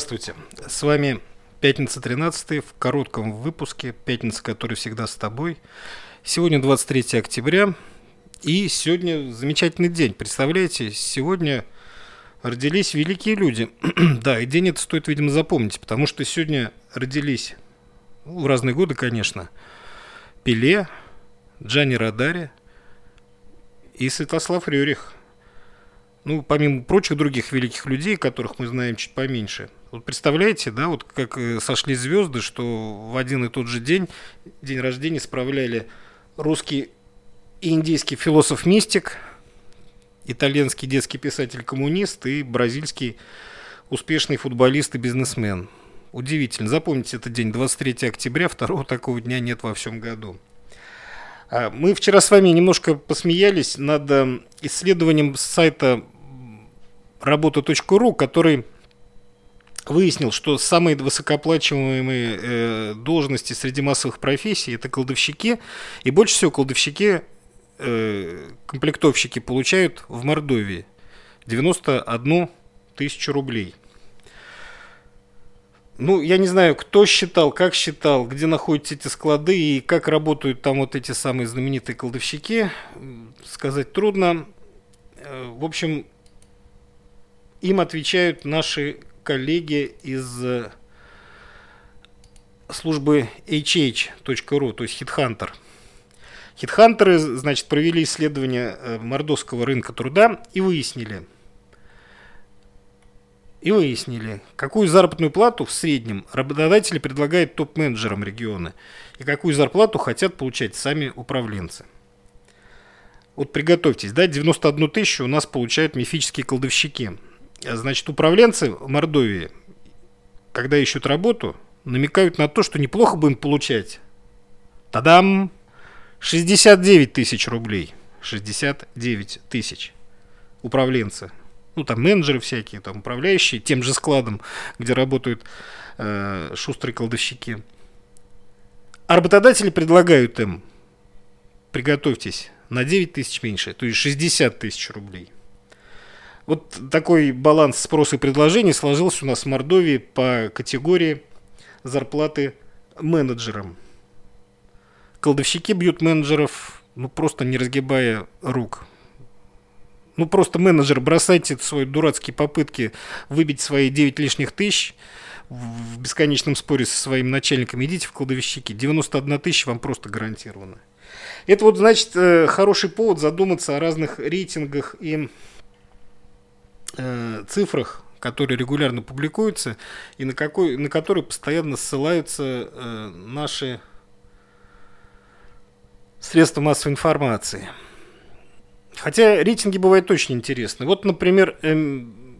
Здравствуйте. С вами Пятница 13 в коротком выпуске. Пятница, который всегда с тобой. Сегодня 23 октября. И сегодня замечательный день. Представляете, сегодня родились великие люди. да, и день это стоит, видимо, запомнить, потому что сегодня родились, ну, в разные годы, конечно, Пеле, Джани Радари и Святослав Рюрих – ну, помимо прочих других великих людей, которых мы знаем чуть поменьше. Вот представляете, да, вот как э, сошли звезды, что в один и тот же день, день рождения, справляли русский и индийский философ-мистик, итальянский детский писатель-коммунист и бразильский успешный футболист и бизнесмен. Удивительно. Запомните этот день, 23 октября, второго такого дня нет во всем году. А, мы вчера с вами немножко посмеялись над э, исследованием сайта работа.ру, который выяснил, что самые высокооплачиваемые э, должности среди массовых профессий это колдовщики, и больше всего колдовщики, э, комплектовщики получают в Мордовии 91 тысячу рублей. Ну, я не знаю, кто считал, как считал, где находятся эти склады и как работают там вот эти самые знаменитые кладовщики, сказать трудно. Э, в общем, им отвечают наши коллеги из э, службы hh.ru, то есть HeadHunter. Хитхантеры, значит, провели исследование э, мордовского рынка труда и выяснили – и выяснили, какую заработную плату в среднем работодатели предлагают топ-менеджерам региона и какую зарплату хотят получать сами управленцы. Вот приготовьтесь, да, 91 тысячу у нас получают мифические колдовщики. Значит, управленцы Мордовии, когда ищут работу, намекают на то, что неплохо бы им получать. Тадам! 69 тысяч рублей. 69 тысяч. Управленцы ну, там менеджеры всякие, там управляющие тем же складом, где работают э, шустрые колдовщики. А работодатели предлагают им, приготовьтесь, на 9 тысяч меньше, то есть 60 тысяч рублей. Вот такой баланс спроса и предложений сложился у нас в Мордовии по категории зарплаты менеджерам. Колдовщики бьют менеджеров, ну, просто не разгибая рук. Ну, просто менеджер, бросайте свои дурацкие попытки выбить свои 9 лишних тысяч в бесконечном споре со своим начальником. Идите в кладовищики. 91 тысяча вам просто гарантировано. Это вот, значит, э, хороший повод задуматься о разных рейтингах и э, цифрах, которые регулярно публикуются и на, какой, на которые постоянно ссылаются э, наши средства массовой информации. Хотя рейтинги бывают очень интересны. Вот, например, эм,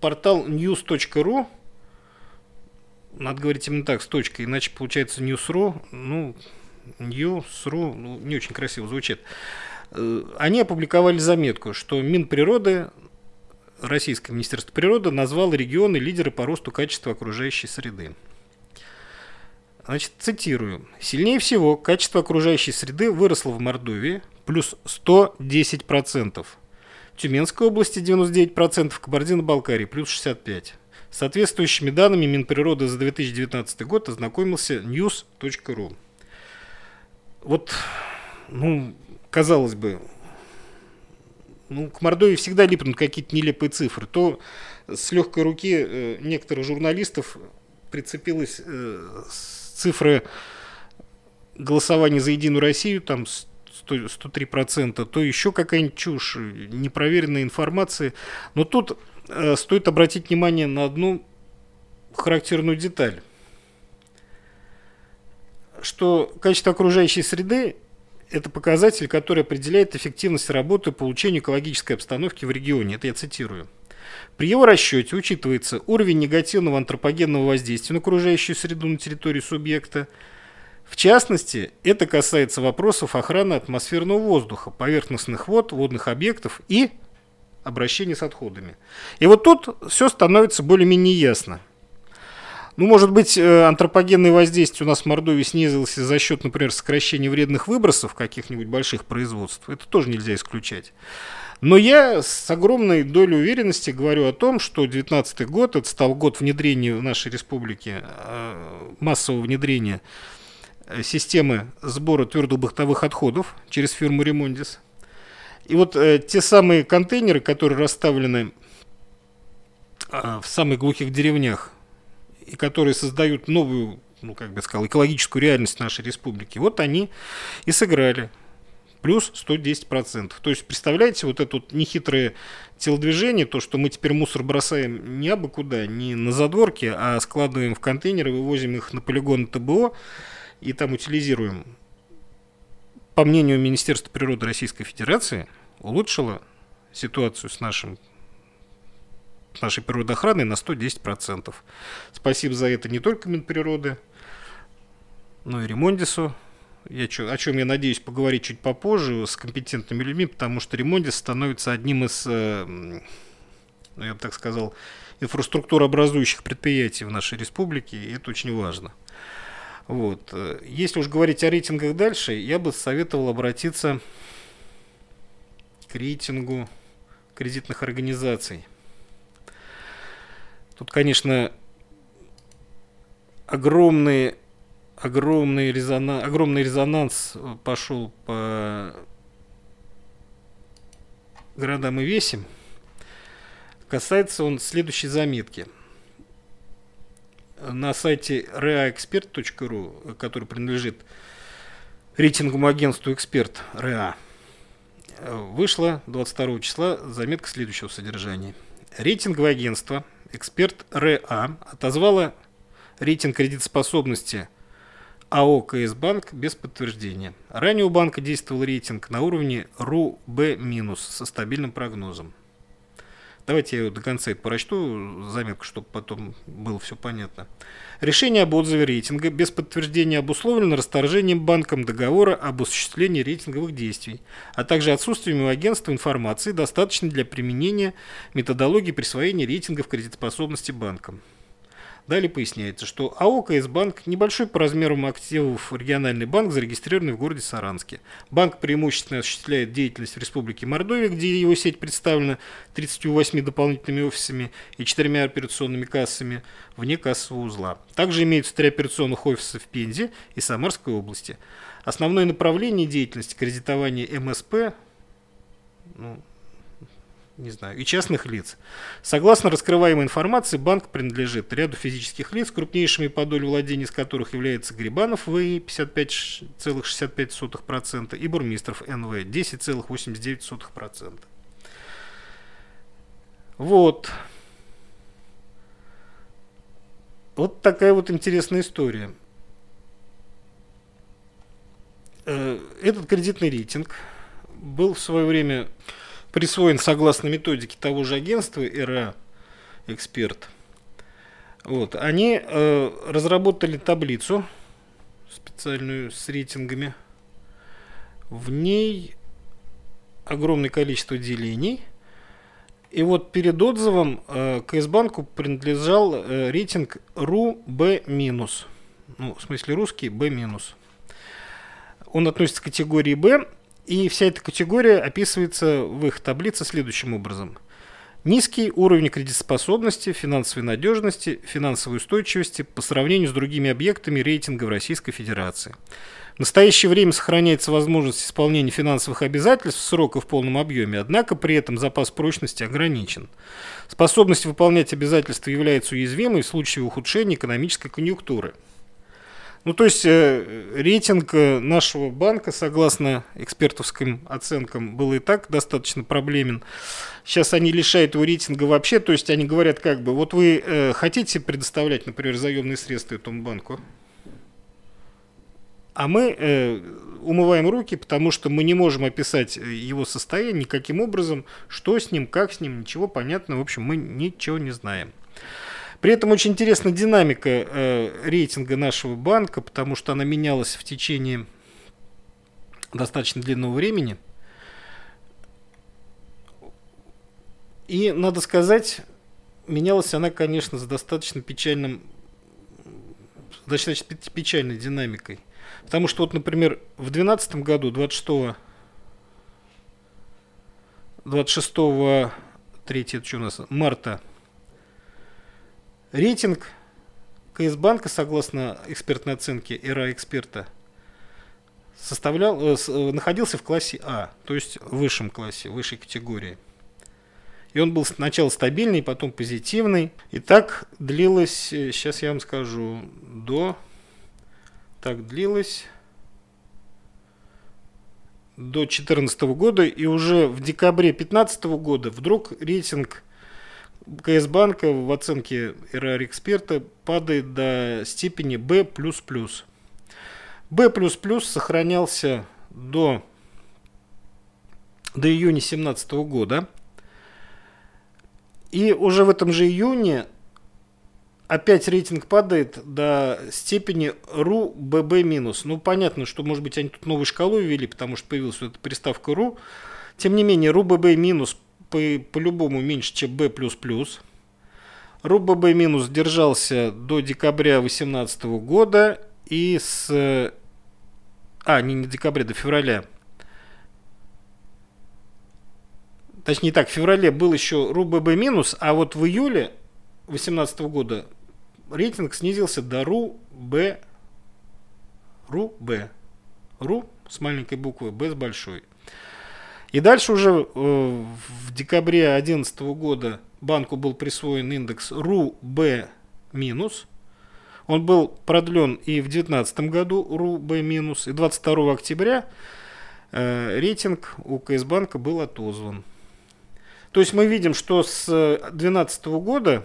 портал news.ru, надо говорить именно так, с точкой, иначе получается news.ru, ну, news.ru, ну, не очень красиво звучит. Э, они опубликовали заметку, что Минприроды, Российское Министерство природы назвало регионы лидеры по росту качества окружающей среды. Значит, цитирую. Сильнее всего качество окружающей среды выросло в Мордовии, плюс 110%. В Тюменской области 99%, в Кабардино-Балкарии плюс 65%. С соответствующими данными Минприроды за 2019 год ознакомился news.ru. Вот, ну, казалось бы, ну, к Мордовии всегда липнут какие-то нелепые цифры. То с легкой руки э, некоторых журналистов прицепилась э, цифры голосования за Единую Россию, там 103%, то еще какая-нибудь чушь, непроверенная информация. Но тут э, стоит обратить внимание на одну характерную деталь, что качество окружающей среды – это показатель, который определяет эффективность работы по улучшению экологической обстановки в регионе. Это я цитирую. При его расчете учитывается уровень негативного антропогенного воздействия на окружающую среду на территории субъекта – в частности, это касается вопросов охраны атмосферного воздуха, поверхностных вод, водных объектов и обращения с отходами. И вот тут все становится более-менее ясно. Ну, может быть, э, антропогенное воздействие у нас в Мордовии снизилось за счет, например, сокращения вредных выбросов каких-нибудь больших производств. Это тоже нельзя исключать. Но я с огромной долей уверенности говорю о том, что 2019 год это стал год внедрения в нашей республике, э, массового внедрения э, системы сбора твердобытовых отходов через фирму Ремондис. И вот э, те самые контейнеры, которые расставлены э, в самых глухих деревнях и которые создают новую, ну, как бы сказал, экологическую реальность нашей республики, вот они и сыграли плюс 110%. То есть, представляете, вот это вот нехитрое телодвижение, то, что мы теперь мусор бросаем не абы куда, не на задворке, а складываем в контейнеры, вывозим их на полигон ТБО и там утилизируем. По мнению Министерства природы Российской Федерации, улучшило ситуацию с нашим нашей природоохраной на 110%. Спасибо за это не только Минприроды, но и Ремондису, я, о чем я надеюсь поговорить чуть попозже с компетентными людьми, потому что Ремондис становится одним из, э, ну, я бы так сказал, инфраструктурообразующих предприятий в нашей республике, и это очень важно. Вот. Если уж говорить о рейтингах дальше, я бы советовал обратиться к рейтингу кредитных организаций. Тут, конечно, огромные огромный резонанс, огромный резонанс пошел по городам и весим. Касается он следующей заметки. На сайте reaexpert.ru, который принадлежит рейтинговому агентству «Эксперт» РЕА, вышла 22 числа заметка следующего содержания. Рейтинговое агентство «Эксперт РЕА» отозвало рейтинг кредитоспособности – АО КС Банк без подтверждения. Ранее у банка действовал рейтинг на уровне РУБ- со стабильным прогнозом. Давайте я до конца это прочту, заметку, чтобы потом было все понятно. Решение об отзыве рейтинга без подтверждения обусловлено расторжением банком договора об осуществлении рейтинговых действий, а также отсутствием у агентства информации, достаточной для применения методологии присвоения рейтингов кредитоспособности банкам. Далее поясняется, что АО КС Банк небольшой по размерам активов региональный банк, зарегистрированный в городе Саранске. Банк преимущественно осуществляет деятельность в Республике Мордовия, где его сеть представлена 38 дополнительными офисами и четырьмя операционными кассами вне кассового узла. Также имеются три операционных офиса в Пензе и Самарской области. Основное направление деятельности кредитования МСП ну, не знаю, и частных лиц. Согласно раскрываемой информации, банк принадлежит ряду физических лиц, крупнейшими по доле владений из которых является Грибанов ВИ 55,65% и Бурмистров НВ 10,89%. Вот. Вот такая вот интересная история. Э, этот кредитный рейтинг был в свое время присвоен согласно методике того же агентства РА «Эксперт». Вот, они э, разработали таблицу специальную с рейтингами. В ней огромное количество делений. И вот перед отзывом э, КС-банку принадлежал э, рейтинг РУ-Б-. Ну, в смысле русский Б-. Он относится к категории Б и вся эта категория описывается в их таблице следующим образом. Низкий уровень кредитоспособности, финансовой надежности, финансовой устойчивости по сравнению с другими объектами рейтинга в Российской Федерации. В настоящее время сохраняется возможность исполнения финансовых обязательств в срок и в полном объеме, однако при этом запас прочности ограничен. Способность выполнять обязательства является уязвимой в случае ухудшения экономической конъюнктуры – ну, то есть э, рейтинг э, нашего банка, согласно экспертовским оценкам, был и так достаточно проблемен. Сейчас они лишают его рейтинга вообще, то есть они говорят как бы, вот вы э, хотите предоставлять, например, заемные средства этому банку, а мы э, умываем руки, потому что мы не можем описать э, его состояние никаким образом, что с ним, как с ним, ничего понятно, в общем, мы ничего не знаем. При этом очень интересна динамика э, рейтинга нашего банка, потому что она менялась в течение достаточно длинного времени. И, надо сказать, менялась она, конечно, с достаточно печальным, достаточно печальной динамикой. Потому что, вот, например, в 2012 году, 26 26 3 это что у нас, марта рейтинг КС банка, согласно экспертной оценке ЭРА эксперта, составлял, э, э, находился в классе А, то есть в высшем классе, высшей категории. И он был сначала стабильный, потом позитивный. И так длилось, сейчас я вам скажу, до... Так длилось до 2014 года. И уже в декабре 2015 года вдруг рейтинг КС банка в оценке РР эксперта падает до степени B++. B++ сохранялся до, до июня 2017 года. И уже в этом же июне опять рейтинг падает до степени РУ ББ. Ну, понятно, что, может быть, они тут новую шкалу ввели, потому что появилась вот эта приставка РУ. Тем не менее, РУ ББ по-любому по меньше, чем Б++. РУ ББ минус держался до декабря 2018 года и с... А, не, не декабря, до февраля точнее так, в феврале был еще РУ-ББ минус, а вот в июле 2018 года рейтинг снизился до РУ-Б, РУ-Б, РУ с маленькой буквы, Б с большой. И дальше уже э, в декабре 2011 года банку был присвоен индекс РУ-Б. Он был продлен и в 2019 году РУ-Б и 22 октября э, рейтинг у КС банка был отозван. То есть мы видим, что с 2012 года,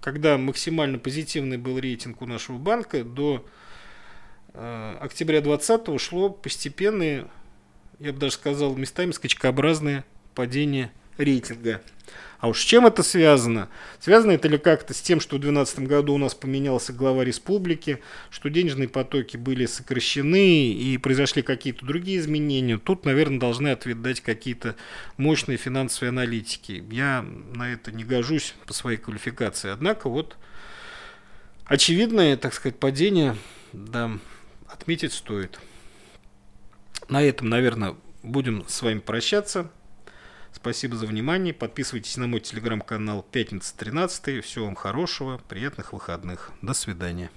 когда максимально позитивный был рейтинг у нашего банка, до э, октября 2020 шло постепенное, я бы даже сказал, местами скачкообразное падение рейтинга. А уж с чем это связано? Связано это ли как-то с тем, что в 2012 году у нас поменялся глава республики, что денежные потоки были сокращены и произошли какие-то другие изменения? Тут, наверное, должны ответ какие-то мощные финансовые аналитики. Я на это не гожусь по своей квалификации. Однако вот очевидное, так сказать, падение, да, отметить стоит. На этом, наверное, будем с вами прощаться. Спасибо за внимание. Подписывайтесь на мой телеграм-канал Пятница 13. Всего вам хорошего, приятных выходных. До свидания.